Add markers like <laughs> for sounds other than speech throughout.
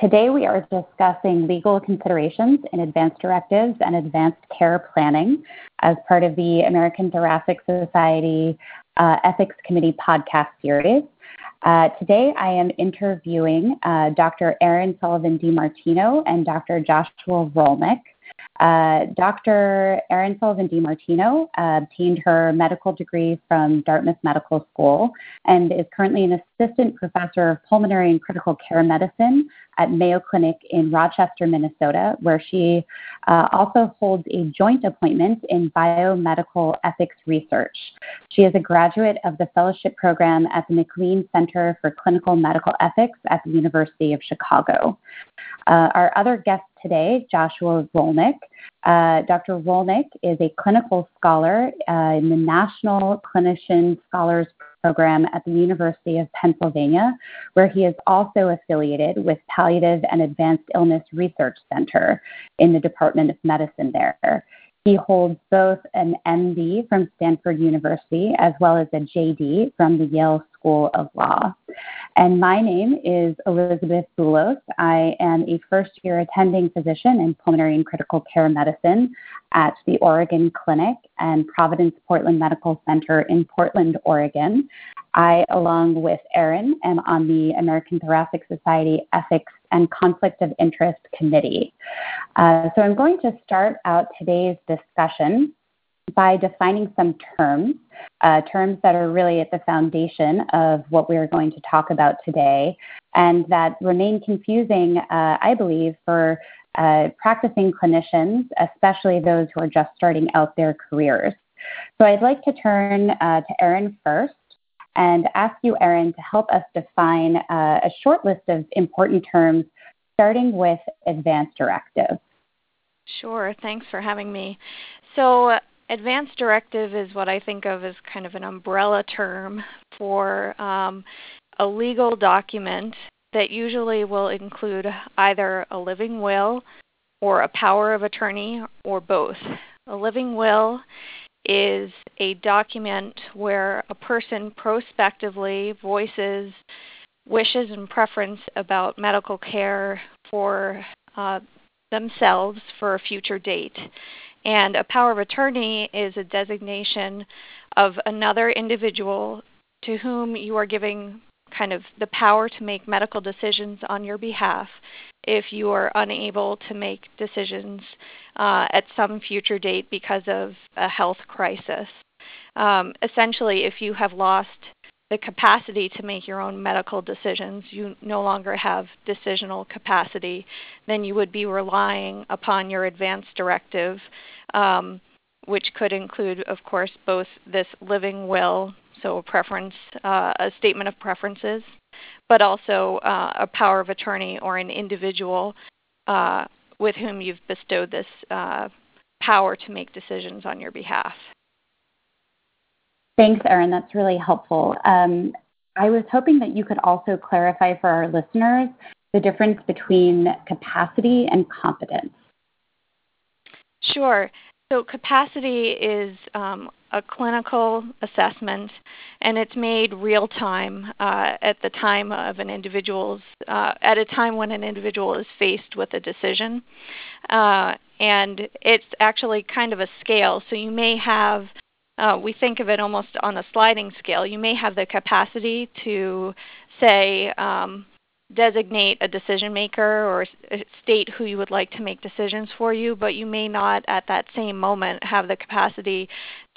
Today we are discussing legal considerations in advanced directives and advanced care planning as part of the American Thoracic Society uh, Ethics Committee podcast series. Uh, today I am interviewing uh, Dr. Erin Sullivan DeMartino and Dr. Joshua Rolnick. Uh, Dr. Erin Sullivan DeMartino uh, obtained her medical degree from Dartmouth Medical School and is currently an assistant professor of pulmonary and critical care medicine at Mayo Clinic in Rochester, Minnesota, where she uh, also holds a joint appointment in biomedical ethics research. She is a graduate of the fellowship program at the McLean Center for Clinical Medical Ethics at the University of Chicago. Uh, our other guest today, Joshua Rolnick. Uh, Dr. Rolnick is a clinical scholar uh, in the National Clinician Scholars Program at the University of Pennsylvania, where he is also affiliated with Palliative and Advanced Illness Research Center in the Department of Medicine there. He holds both an MD from Stanford University as well as a JD from the Yale School of Law. And my name is Elizabeth Boulos. I am a first year attending physician in pulmonary and critical care medicine at the Oregon Clinic and Providence Portland Medical Center in Portland, Oregon. I, along with Erin, am on the American Thoracic Society Ethics and Conflict of Interest Committee. Uh, so I'm going to start out today's discussion by defining some terms, uh, terms that are really at the foundation of what we're going to talk about today, and that remain confusing, uh, I believe, for uh, practicing clinicians, especially those who are just starting out their careers. So I'd like to turn uh, to Erin first and ask you, Erin, to help us define uh, a short list of important terms, starting with advanced directive. Sure, thanks for having me. So, advanced directive is what I think of as kind of an umbrella term for um, a legal document that usually will include either a living will or a power of attorney or both. A living will is a document where a person prospectively voices wishes and preference about medical care for uh, themselves for a future date. And a power of attorney is a designation of another individual to whom you are giving kind of the power to make medical decisions on your behalf if you are unable to make decisions uh, at some future date because of a health crisis. Um, essentially, if you have lost the capacity to make your own medical decisions, you no longer have decisional capacity, then you would be relying upon your advance directive, um, which could include, of course, both this living will, so a preference, uh, a statement of preferences, but also uh, a power of attorney or an individual uh, with whom you've bestowed this uh, power to make decisions on your behalf. Thanks, Erin. That's really helpful. Um, I was hoping that you could also clarify for our listeners the difference between capacity and competence. Sure. So, capacity is um, a clinical assessment, and it's made real time uh, at the time of an individual's uh, at a time when an individual is faced with a decision, uh, and it's actually kind of a scale. So you may have uh, we think of it almost on a sliding scale. You may have the capacity to say. Um, designate a decision maker or state who you would like to make decisions for you, but you may not at that same moment have the capacity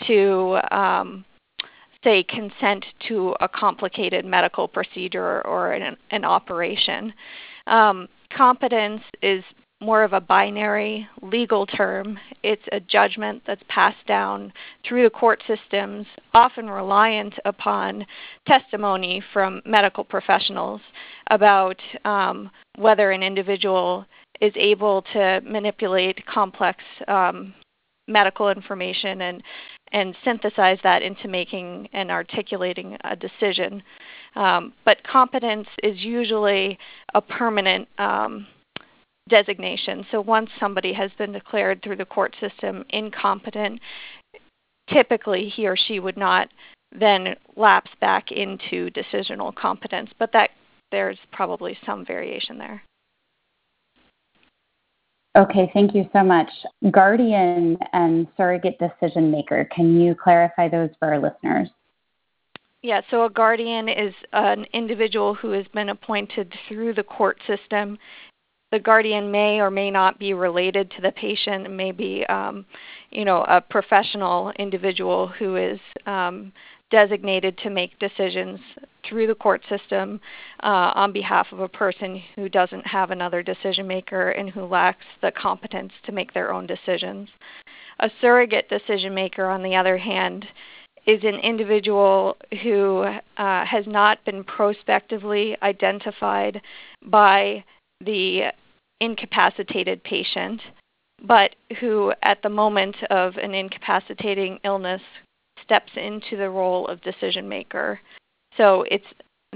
to um, say consent to a complicated medical procedure or an, an operation. Um, competence is more of a binary legal term. It's a judgment that's passed down through the court systems, often reliant upon testimony from medical professionals about um, whether an individual is able to manipulate complex um, medical information and and synthesize that into making and articulating a decision. Um, but competence is usually a permanent um, designation. So once somebody has been declared through the court system incompetent, typically he or she would not then lapse back into decisional competence. But that there's probably some variation there. Okay, thank you so much. Guardian and surrogate decision maker, can you clarify those for our listeners? Yeah, so a guardian is an individual who has been appointed through the court system. The guardian may or may not be related to the patient, may be, um, you know, a professional individual who is um, designated to make decisions through the court system uh, on behalf of a person who doesn't have another decision maker and who lacks the competence to make their own decisions. A surrogate decision maker, on the other hand, is an individual who uh, has not been prospectively identified by the incapacitated patient, but who, at the moment of an incapacitating illness, steps into the role of decision maker. So it's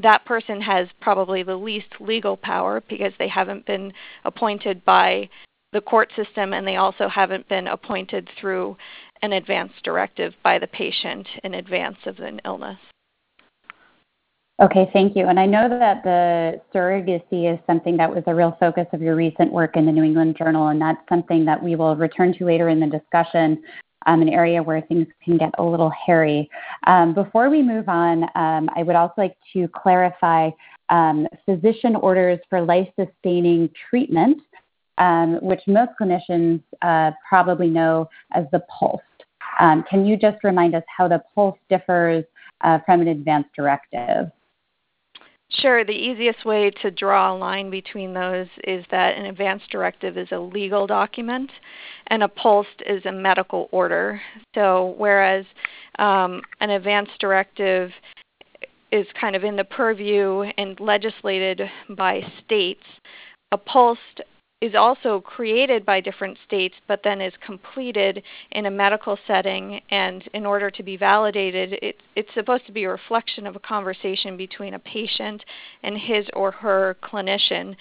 that person has probably the least legal power because they haven't been appointed by the court system and they also haven't been appointed through an advance directive by the patient in advance of an illness. Okay, thank you. And I know that the surrogacy is something that was a real focus of your recent work in the New England Journal, and that's something that we will return to later in the discussion um, an area where things can get a little hairy. Um, before we move on, um, I would also like to clarify um, physician orders for life sustaining treatment, um, which most clinicians uh, probably know as the POLST. Um, can you just remind us how the POLST differs uh, from an advance directive? Sure. The easiest way to draw a line between those is that an advance directive is a legal document and a POLST is a medical order. So, whereas um, an advance directive is kind of in the purview and legislated by states, a POLST is also created by different states, but then is completed in a medical setting. And in order to be validated, it, it's supposed to be a reflection of a conversation between a patient and his or her clinician.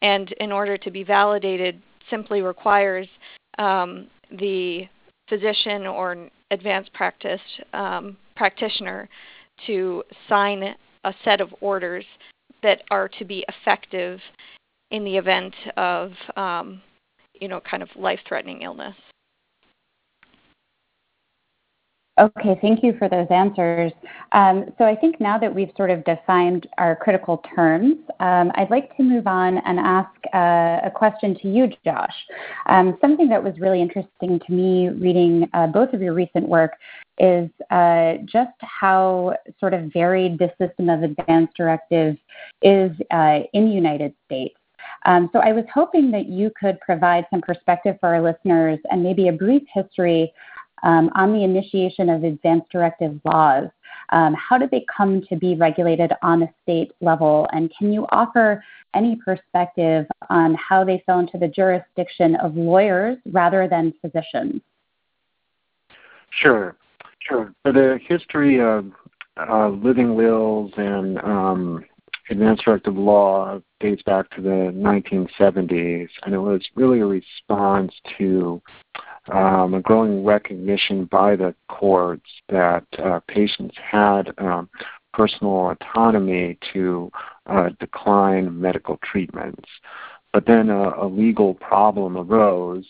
And in order to be validated, simply requires um, the physician or advanced practice um, practitioner to sign a set of orders that are to be effective in the event of um, you know kind of life-threatening illness. Okay, thank you for those answers. Um, so I think now that we've sort of defined our critical terms, um, I'd like to move on and ask uh, a question to you, Josh. Um, something that was really interesting to me reading uh, both of your recent work is uh, just how sort of varied this system of advance directives is uh, in the United States. Um, so I was hoping that you could provide some perspective for our listeners and maybe a brief history um, on the initiation of advance directive laws. Um, how did they come to be regulated on a state level? And can you offer any perspective on how they fell into the jurisdiction of lawyers rather than physicians? Sure, sure. For the history of uh, living wills and um, directive law dates back to the 1970s, and it was really a response to um, a growing recognition by the courts that uh, patients had um, personal autonomy to uh, decline medical treatments. But then a, a legal problem arose.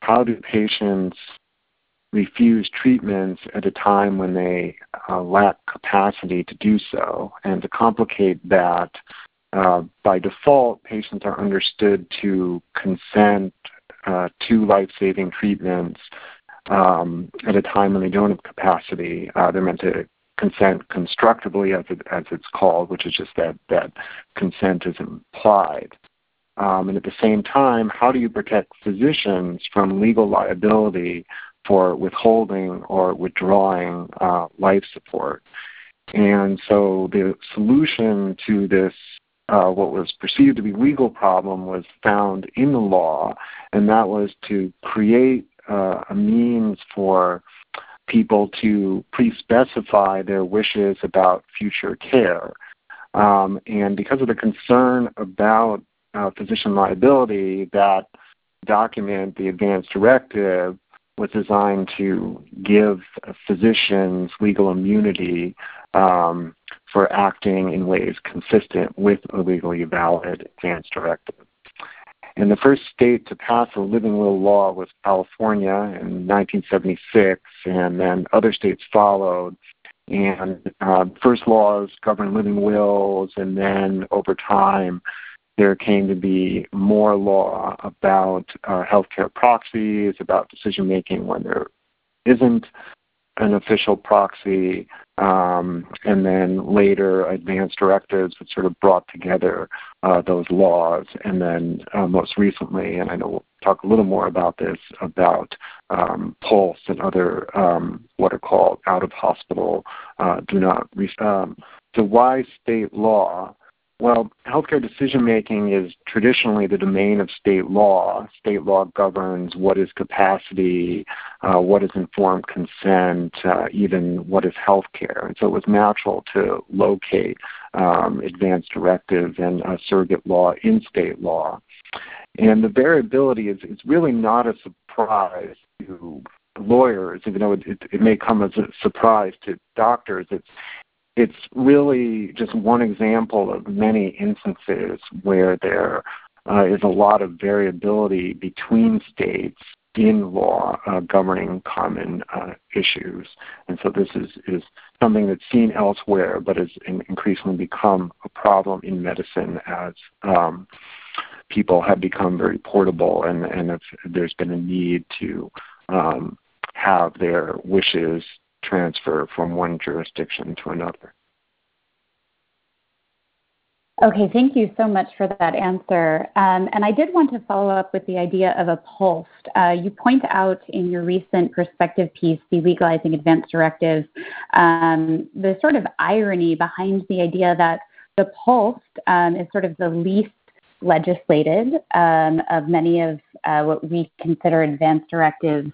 How do patients refuse treatments at a time when they uh, lack capacity to do so? And to complicate that, uh, by default, patients are understood to consent uh, to life-saving treatments um, at a time when they don't have capacity. Uh, they're meant to consent constructively, as, it, as it's called, which is just that that consent is implied. Um, and at the same time, how do you protect physicians from legal liability for withholding or withdrawing uh, life support? And so the solution to this what was perceived to be legal problem was found in the law, and that was to create uh, a means for people to pre-specify their wishes about future care. Um, and because of the concern about uh, physician liability, that document, the advance directive, was designed to give physicians legal immunity um, for acting in ways consistent with a legally valid advance directive. And the first state to pass a living will law was California in 1976, and then other states followed. And uh, first laws govern living wills, and then over time, there came to be more law about uh, healthcare proxies, about decision making when there isn't an official proxy, um, and then later advanced directives that sort of brought together uh, those laws. And then uh, most recently, and I know we'll talk a little more about this, about um, POLST and other um, what are called out of hospital uh, do not. Re- um, so why state law? Well, healthcare decision making is traditionally the domain of state law. State law governs what is capacity, uh, what is informed consent, uh, even what is healthcare. And so it was natural to locate um, advanced directives and uh, surrogate law in state law. And the variability is, is really not a surprise to lawyers, even though it, it, it, may come as a surprise to doctors. It's it's really just one example of many instances where there uh, is a lot of variability between states in law uh, governing common uh, issues. And so this is, is something that's seen elsewhere, but has increasingly become a problem in medicine as um, people have become very portable and, and there's been a need to um, have their wishes transfer from one jurisdiction to another. Okay, thank you so much for that answer. Um, and I did want to follow up with the idea of a POLST. Uh, you point out in your recent perspective piece, the legalizing advanced directives, um, the sort of irony behind the idea that the POLST um, is sort of the least legislated um, of many of uh, what we consider advanced directives.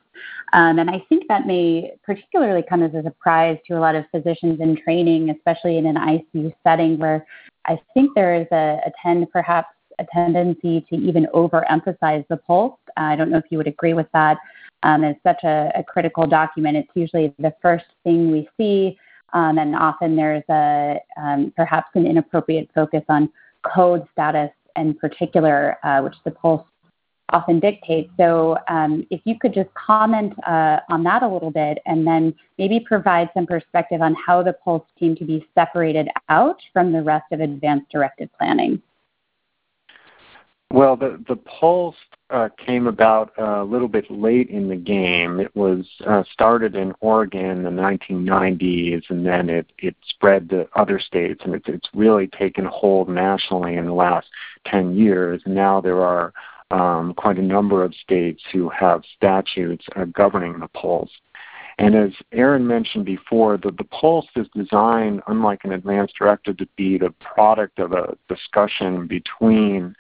Um, and I think that may particularly come as a surprise to a lot of physicians in training, especially in an ICU setting where I think there is a, a tend, perhaps a tendency to even overemphasize the POLST. Uh, I don't know if you would agree with that. Um, it's such a, a, critical document. It's usually the first thing we see, um, and often there's a um, perhaps an inappropriate focus on code status in particular, uh, which the POLST often dictates. So um, if you could just comment uh, on that a little bit and then maybe provide some perspective on how the POLST came to be separated out from the rest of advanced directed planning. Well, the, the POLST uh, came about a little bit late in the game. It was uh, started in Oregon in the 1990s, and then it, it spread to other states, and it, it's really taken hold nationally in the last 10 years. Now there are um, quite a number of states who have statutes uh, governing the POLST. And as Erin mentioned before, the, the POLST is designed, unlike an advanced directive, to be the product of a discussion between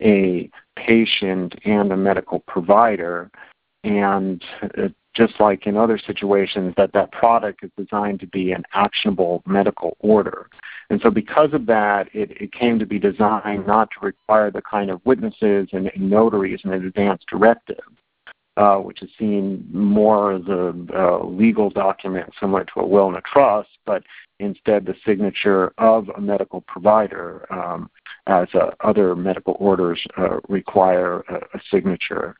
a patient and a medical provider. And uh, just like in other situations, that that product is designed to be an actionable medical order. And so because of that, it, it came to be designed not to require the kind of witnesses and, and notaries and an advanced directive, which is seen more as a, a legal document similar to a will and a trust, but instead the signature of a medical provider, um, as uh, other medical orders uh, require a, a signature.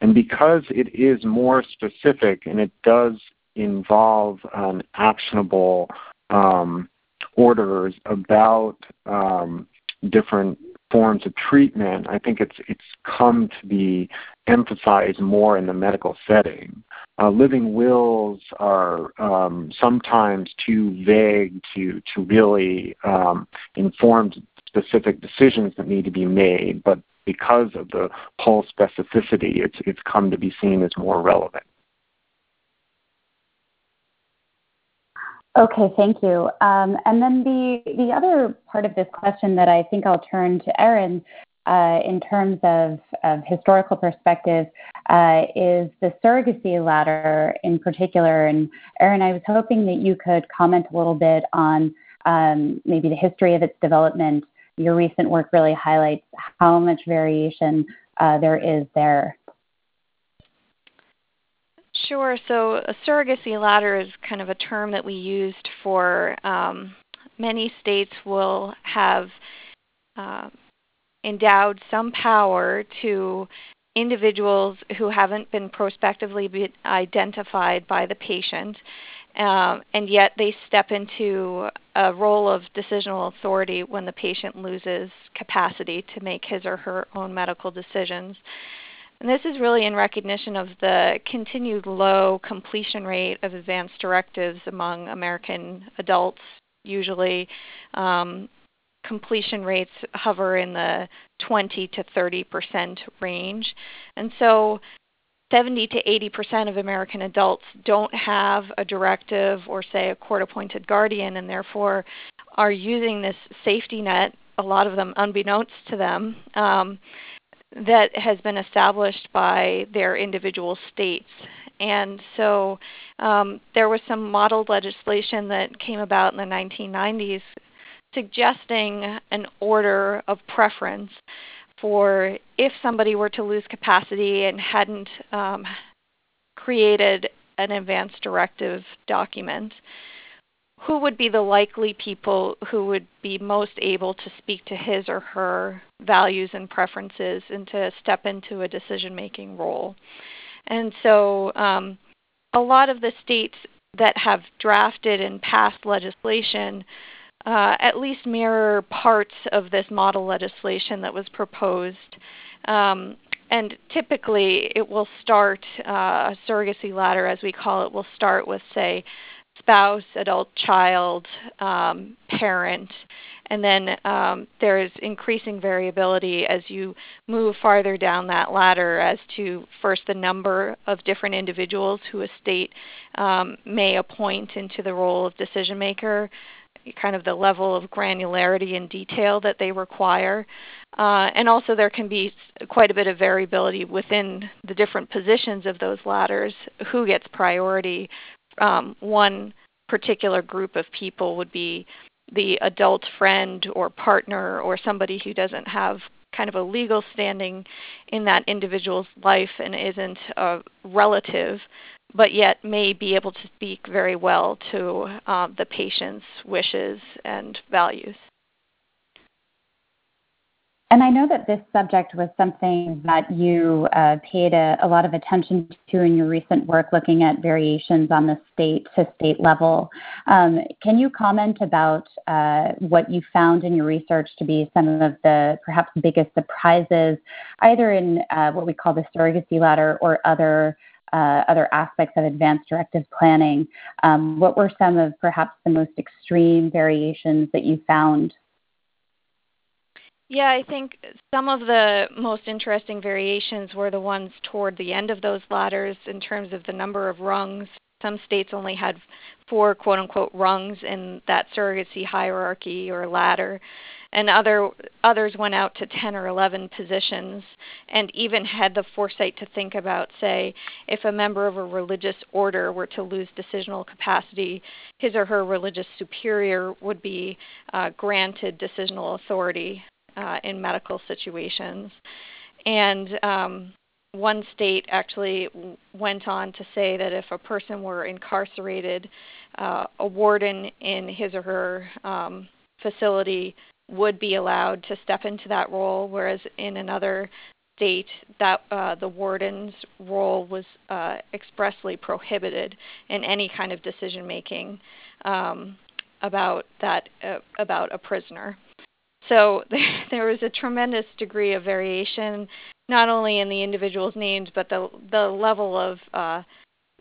And because it is more specific and it does involve an actionable um, orders about um, different forms of treatment, I think it's it's come to be emphasized more in the medical setting. Uh, living wills are um, sometimes too vague to to really um, inform specific decisions that need to be made, but because of the POLST specificity, it's it's come to be seen as more relevant. Okay, thank you. Um, and then the the other part of this question that I think I'll turn to Erin uh, in terms of, of historical perspective uh, is the surrogacy ladder in particular. And Erin, I was hoping that you could comment a little bit on um, maybe the history of its development. Your recent work really highlights how much variation uh, there is there. Sure. So a surrogacy ladder is kind of a term that we used for um, many states will have uh, endowed some power to individuals who haven't been prospectively be identified by the patient, um, and yet they step into a role of decisional authority when the patient loses capacity to make his or her own medical decisions. And this is really in recognition of the continued low completion rate of advanced directives among American adults. Usually, um, completion rates hover in the 20 to 30 percent range. And so 70 to 80 percent of American adults don't have a directive or, say, a court appointed guardian, and therefore are using this safety net, a lot of them unbeknownst to them, um, that has been established by their individual states. And so um, there was some model legislation that came about in the 1990s suggesting an order of preference for if somebody were to lose capacity and hadn't um, created an advance directive document, who would be the likely people who would be most able to speak to his or her values and preferences and to step into a decision making role. And so, um, a lot of the states that have drafted and passed legislation uh, at least mirror parts of this model legislation that was proposed. Um, and typically, it will start uh, a surrogacy ladder, as we call it, will start with, say, spouse, adult child, um, parent, and then um, there is increasing variability as you move farther down that ladder as to first the number of different individuals who a state um, may appoint into the role of decision maker, kind of the level of granularity and detail that they require. Uh, and also, there can be quite a bit of variability within the different positions of those ladders, who gets priority. Um, one particular group of people would be the adult friend or partner or somebody who doesn't have kind of a legal standing in that individual's life and isn't a relative but yet may be able to speak very well to um, the patient's wishes and values. And I know that this subject was something that you uh, paid a, a, lot of attention to in your recent work looking at variations on the state to state level. Um, can you comment about uh, what you found in your research to be some of the perhaps biggest surprises, either in uh, what we call the surrogacy ladder or other uh, other aspects of advanced directive planning. Um, what were some of perhaps the most extreme variations that you found? Yeah, I think some of the most interesting variations were the ones toward the end of those ladders in terms of the number of rungs. Some states only had four quote unquote rungs in that surrogacy hierarchy or ladder and other others went out to 10 or 11 positions and even had the foresight to think about say if a member of a religious order were to lose decisional capacity his or her religious superior would be uh, granted decisional authority uh, in medical situations and um, one state actually went on to say that if a person were incarcerated, uh, a warden in his or her um, facility would be allowed to step into that role, whereas in another state that uh, the warden's role was uh, expressly prohibited in any kind of decision making um, about that uh, about a prisoner. So <laughs> there was a tremendous degree of variation, not only in the individual's names, but the the level of uh,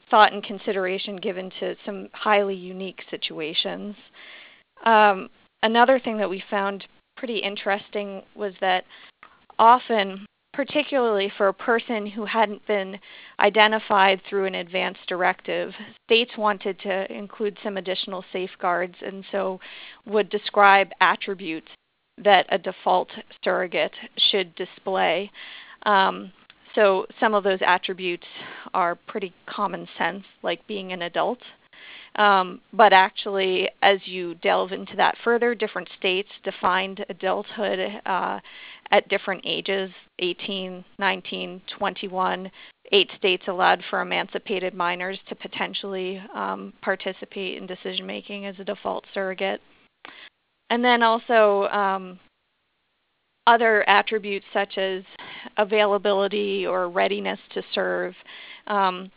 thought and consideration given to some highly unique situations. Um, another thing that we found pretty interesting was that often, particularly for a person who hadn't been identified through an advance directive, states wanted to include some additional safeguards and so would describe attributes that a default surrogate should display. Um, so some of those attributes are pretty common sense, like being an adult. Um, but actually, as you delve into that further, different states defined adulthood uh, at different ages 18, 19, 21. Eight states allowed for emancipated minors to potentially um, participate in decision making as a default surrogate. And then also, um, other attributes such as availability or readiness to serve. Um,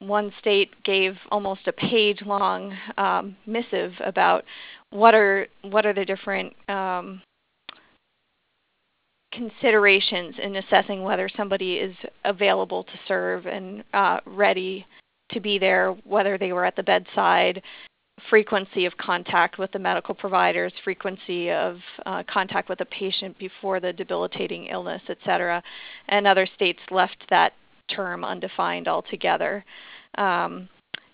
one state gave almost a page long um, missive about what are what are the different um, considerations in assessing whether somebody is available to serve and uh, ready to be there, whether they were at the bedside, frequency of contact with the medical providers, frequency of uh, contact with a patient before the debilitating illness, et cetera. And other states left that term undefined altogether. Um,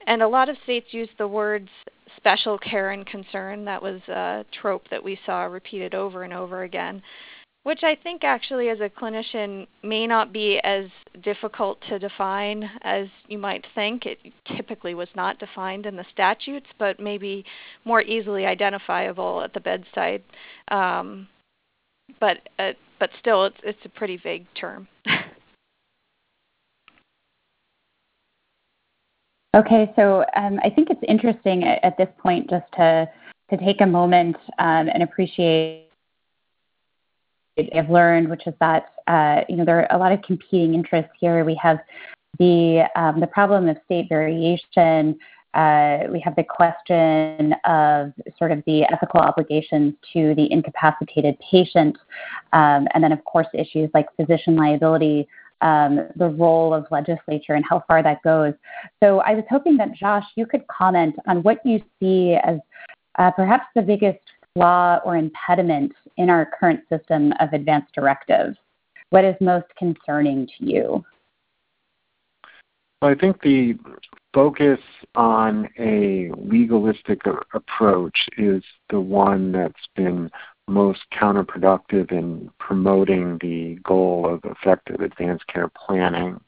and a lot of states use the words special care and concern. That was a trope that we saw repeated over and over again which I think actually as a clinician may not be as difficult to define as you might think. It typically was not defined in the statutes, but maybe more easily identifiable at the bedside. Um, but uh, but still, it's it's a pretty vague term. <laughs> okay, so um, I think it's interesting at, at, this point just to to take a moment um, and appreciate have learned, which is that uh, you know there are a lot of competing interests here. We have the um, the problem of state variation. Uh, we have the question of sort of the ethical obligations to the incapacitated patient, um, and then of course issues like physician liability, um, the role of legislature and how far that goes. So I was hoping that Josh, you could comment on what you see as uh, perhaps the biggest flaw or impediment in our current system of advance directives? What is most concerning to you? Well I think the focus on a legalistic approach is the one that's been most counterproductive in promoting the goal of effective advanced care planning.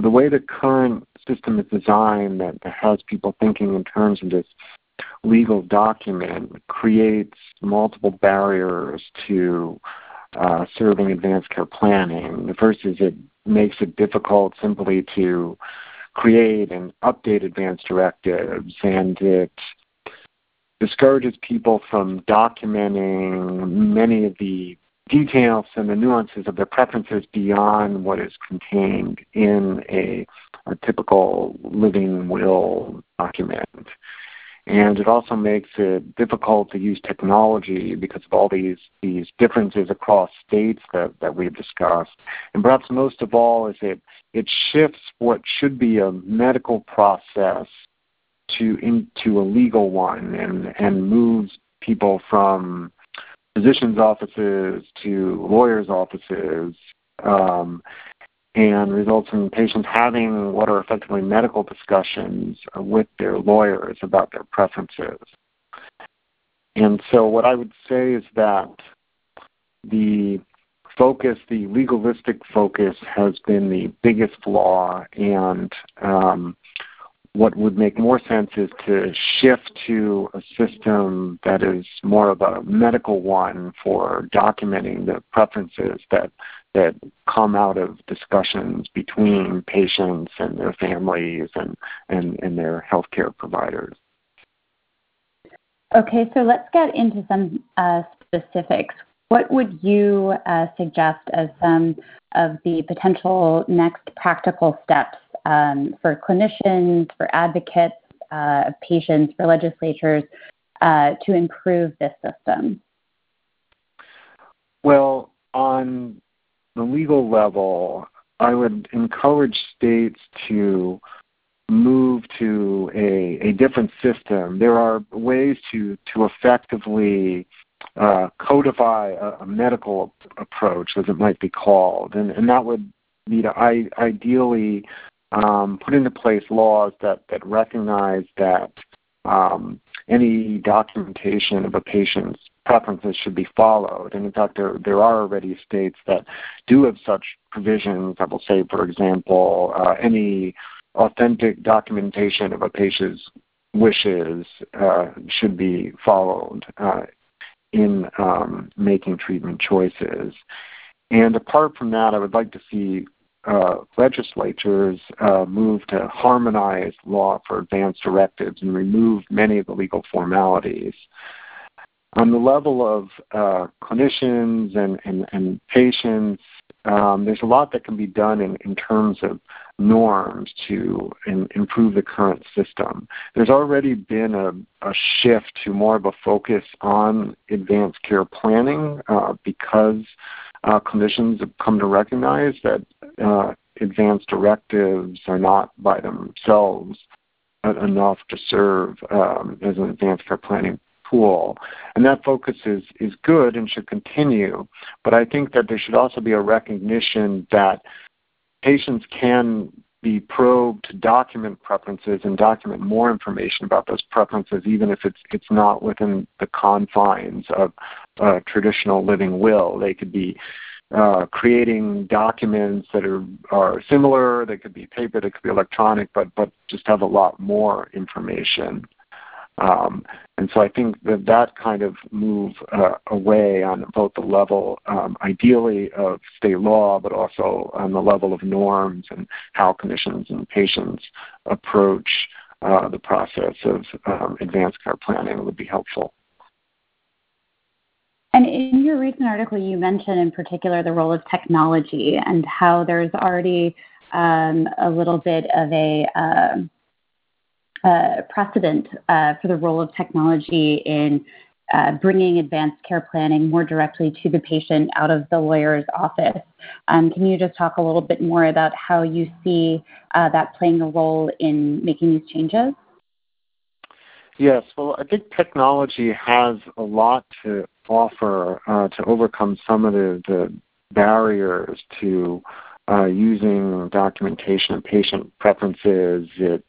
The way the current system is designed that has people thinking in terms of this legal document creates multiple barriers to uh, serving advanced care planning. The first is it makes it difficult simply to create and update advanced directives, and it discourages people from documenting many of the details and the nuances of their preferences beyond what is contained in a, a typical living will document. And it also makes it difficult to use technology because of all these, these differences across states that, that we've discussed. And perhaps most of all is it, it shifts what should be a medical process to into a legal one and, and moves people from physicians' offices to lawyers' offices um, and results in patients having what are effectively medical discussions with their lawyers about their preferences. And so, what I would say is that the focus, the legalistic focus, has been the biggest flaw, and um, what would make more sense is to shift to a system that is more of a medical one for documenting the preferences that that come out of discussions between patients and their families and, and, and their healthcare providers. Okay, so let's get into some uh, specifics. What would you uh, suggest as some of the potential next practical steps um, for clinicians, for advocates, uh, patients, for legislatures uh, to improve this system? Well, on the legal level, I would encourage states to move to a, a different system. There are ways to, to effectively uh, codify a, a, medical approach, as it might be called, and, and that would be to I, ideally um, put into place laws that, that recognize that um, any documentation of a patient's preferences should be followed. And in fact, there, there are already states that do have such provisions that will say, for example, uh, any authentic documentation of a patient's wishes uh, should be followed uh, in um, making treatment choices. And apart from that, I would like to see uh, legislatures uh, move to harmonize law for advance directives and remove many of the legal formalities. on the level of uh, clinicians and, and, and patients, um, there's a lot that can be done in, in terms of norms to in, improve the current system. There's already been a, a, shift to more of a focus on advanced care planning uh, because uh, clinicians have come to recognize that uh, advanced directives are not by themselves enough to serve um, as an advanced care planning tool. And that focus is, is good and should continue. But I think that there should also be a recognition that patients can be probed to document preferences and document more information about those preferences, even if it's it's not within the confines of a traditional living will. They could be uh, creating documents that are, are similar. They could be paper, they could be electronic, but but just have a lot more information. Um, and so I think that that kind of move uh, away on both the level, um, ideally, of state law, but also on the level of norms and how clinicians and patients approach uh, the process of um, advanced care planning would be helpful. And in your recent article, you mentioned in particular the role of technology and how there's already um, a little bit of a uh, uh, precedent uh, for the role of technology in uh, bringing advanced care planning more directly to the patient out of the lawyer's office. Um, can you just talk a little bit more about how you see uh, that playing a role in making these changes? Yes, well, I think technology has a lot to offer uh, to overcome some of the, the barriers to uh, using documentation of patient preferences. It's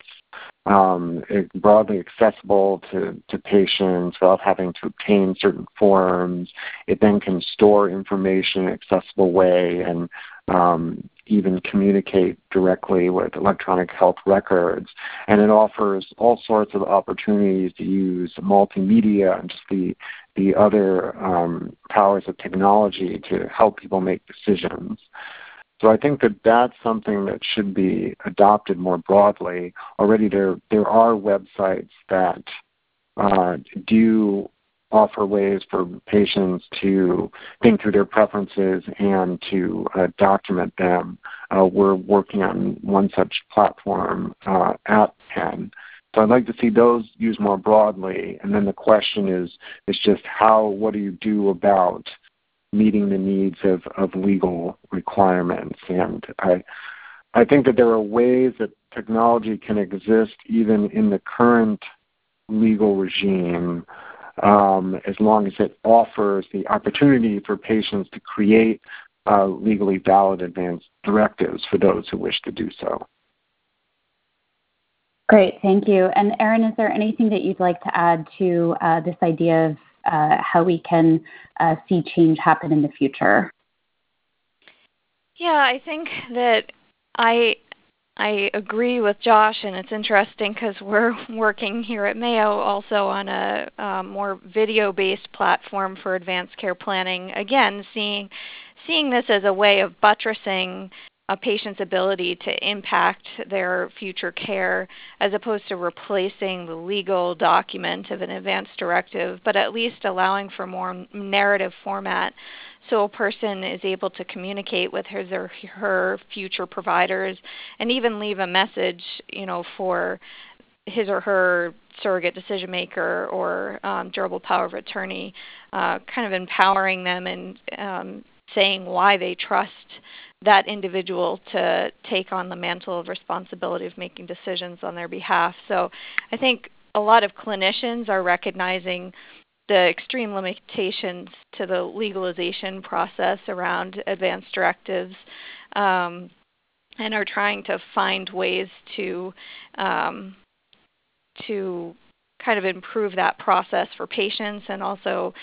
um, broadly accessible to, to patients without having to obtain certain forms. It then can store information in an accessible way and um, even communicate directly with electronic health records. And it offers all sorts of opportunities to use multimedia and just the, the other um, powers of technology to help people make decisions. So I think that that's something that should be adopted more broadly. Already there there are websites that uh, do offer ways for patients to think through their preferences and to uh, document them. Uh, we're working on one such platform uh, at Penn. So I'd like to see those used more broadly. And then the question is is just how what do you do about meeting the needs of, of legal requirements. And I, I think that there are ways that technology can exist even in the current legal regime um, as long as it offers the opportunity for patients to create uh, legally valid advance directives for those who wish to do so. Great, thank you. And Erin, is there anything that you'd like to add to uh, this idea of uh, how we can uh, see change happen in the future? Yeah, I think that I I agree with Josh, and it's interesting because we're <laughs> working here at Mayo also on a um, more video-based platform for advanced care planning. Again, seeing seeing this as a way of buttressing a patient's ability to impact their future care as opposed to replacing the legal document of an advance directive, but at least allowing for more narrative format so a person is able to communicate with his or her future providers and even leave a message, you know, for his or her surrogate decision maker or um, durable power of attorney, uh, kind of empowering them and um, saying why they trust that individual to take on the mantle of responsibility of making decisions on their behalf. So I think a lot of clinicians are recognizing the extreme limitations to the legalization process around advance directives um, and are trying to find ways to um, to kind of improve that process for patients and also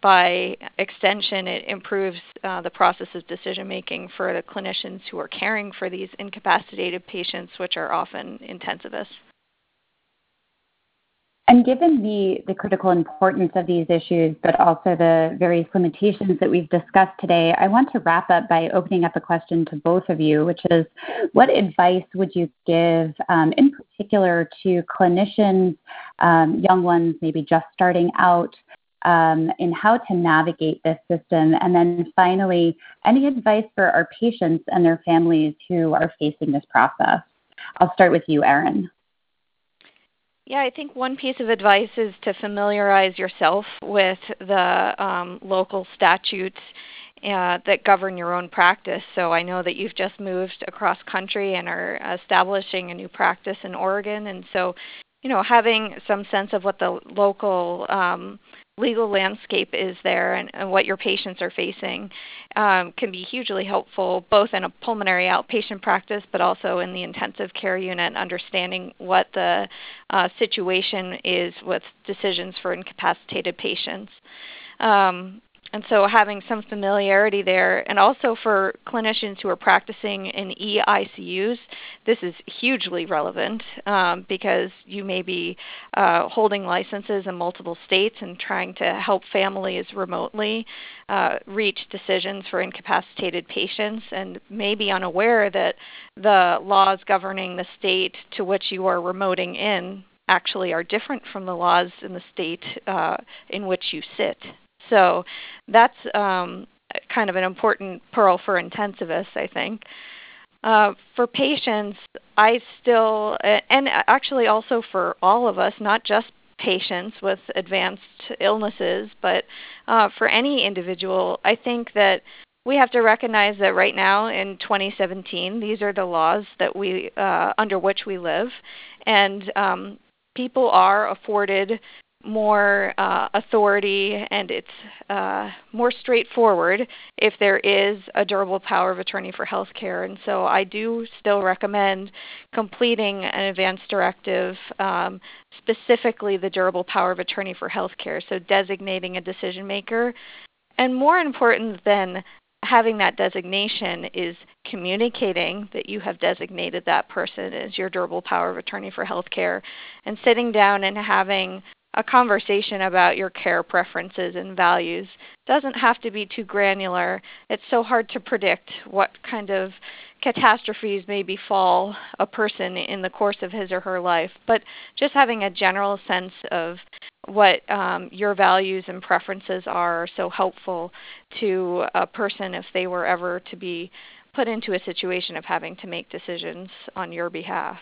by extension, it improves uh, the process of decision making for the clinicians who are caring for these incapacitated patients, which are often intensivists. And given the, the critical importance of these issues, but also the various limitations that we've discussed today, I want to wrap up by opening up a question to both of you, which is what advice would you give, um, in particular, to clinicians, um, young ones maybe just starting out, um, in how to navigate this system? And then finally, any advice for our patients and their families who are facing this process? I'll start with you, Erin. Yeah, I think one piece of advice is to familiarize yourself with the um, local statutes uh, that govern your own practice. So I know that you've just moved across country and are establishing a new practice in Oregon, and so you know having some sense of what the local um, legal landscape is there and, and what your patients are facing um, can be hugely helpful both in a pulmonary outpatient practice but also in the intensive care unit understanding what the uh, situation is with decisions for incapacitated patients. Um, and so having some familiarity there, and also for clinicians who are practicing in EICUs, this is hugely relevant um, because you may be uh, holding licenses in multiple states and trying to help families remotely uh, reach decisions for incapacitated patients, and may be unaware that the laws governing the state to which you are remoting in actually are different from the laws in the state uh, in which you sit. So that's um, kind of an important pearl for intensivists, I think. Uh, for patients, I still, and actually also for all of us, not just patients with advanced illnesses, but uh, for any individual, I think that we have to recognize that right now in 2017, these are the laws that we uh, under which we live, and um, people are afforded more uh, authority and it's uh, more straightforward if there is a durable power of attorney for healthcare. And so I do still recommend completing an advance directive, um, specifically the durable power of attorney for healthcare. So designating a decision maker. And more important than having that designation is communicating that you have designated that person as your durable power of attorney for healthcare and sitting down and having a conversation about your care preferences and values doesn't have to be too granular. It's so hard to predict what kind of catastrophes may befall a person in the course of his or her life, but just having a general sense of what um, your values and preferences are, are so helpful to a person if they were ever to be put into a situation of having to make decisions on your behalf.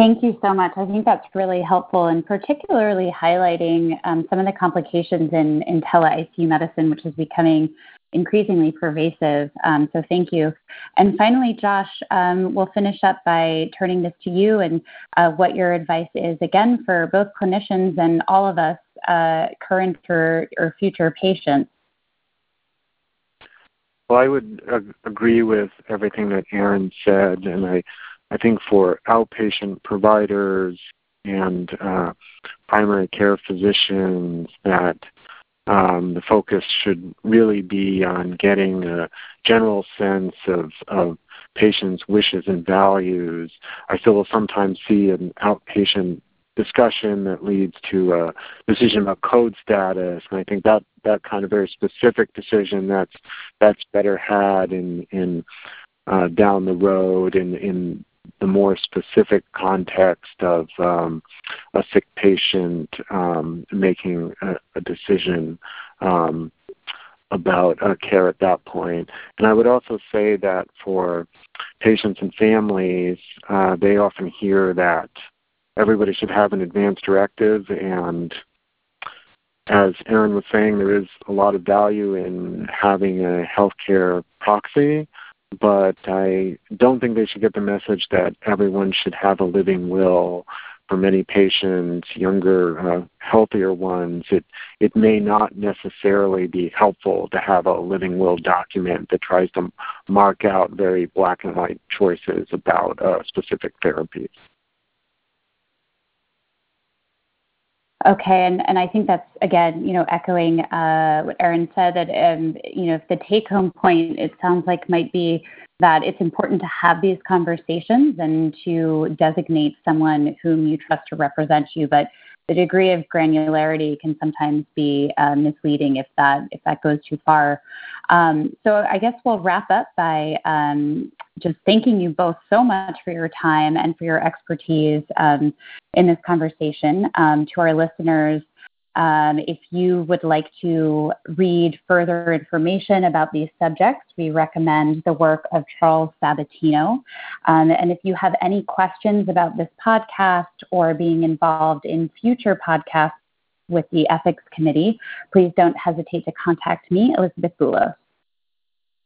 Thank you so much. I think that's really helpful and particularly highlighting um, some of the complications in, in tele-ICU medicine, which is becoming increasingly pervasive. Um, so thank you. And finally, Josh, um, we'll finish up by turning this to you and uh, what your advice is, again, for both clinicians and all of us, uh, current or, or future patients. Well, I would ag- agree with everything that Erin said, and I I think for outpatient providers and uh, primary care physicians that um, the focus should really be on getting a general sense of, of patients' wishes and values. I still will sometimes see an outpatient discussion that leads to a decision about code status, and I think that that kind of very specific decision that's that's better had in in uh, down the road in in the more specific context of um, a sick patient um, making a, a decision um, about uh, care at that point. And I would also say that for patients and families, uh, they often hear that everybody should have an advance directive and as Erin was saying, there is a lot of value in having a healthcare proxy but I don't think they should get the message that everyone should have a living will. For many patients, younger, uh, healthier ones, it it may not necessarily be helpful to have a living will document that tries to mark out very black and white choices about uh, specific therapies. Okay, and, I think that's again, you know, echoing uh, what Erin said that um, you know, if the take-home point it sounds like might be that it's important to have these conversations and to designate someone whom you trust to represent you, but the degree of granularity can sometimes be uh, misleading if that if that goes too far. Um, so I guess we'll wrap up by um, just thanking you both so much for your time and for your expertise um, in this conversation. Um, to our listeners, um, if you would like to read further information about these subjects, we recommend the work of Charles Sabatino. Um, and if you have any questions about this podcast or being involved in future podcasts with the Ethics Committee, please don't hesitate to contact me, Elizabeth Boulos.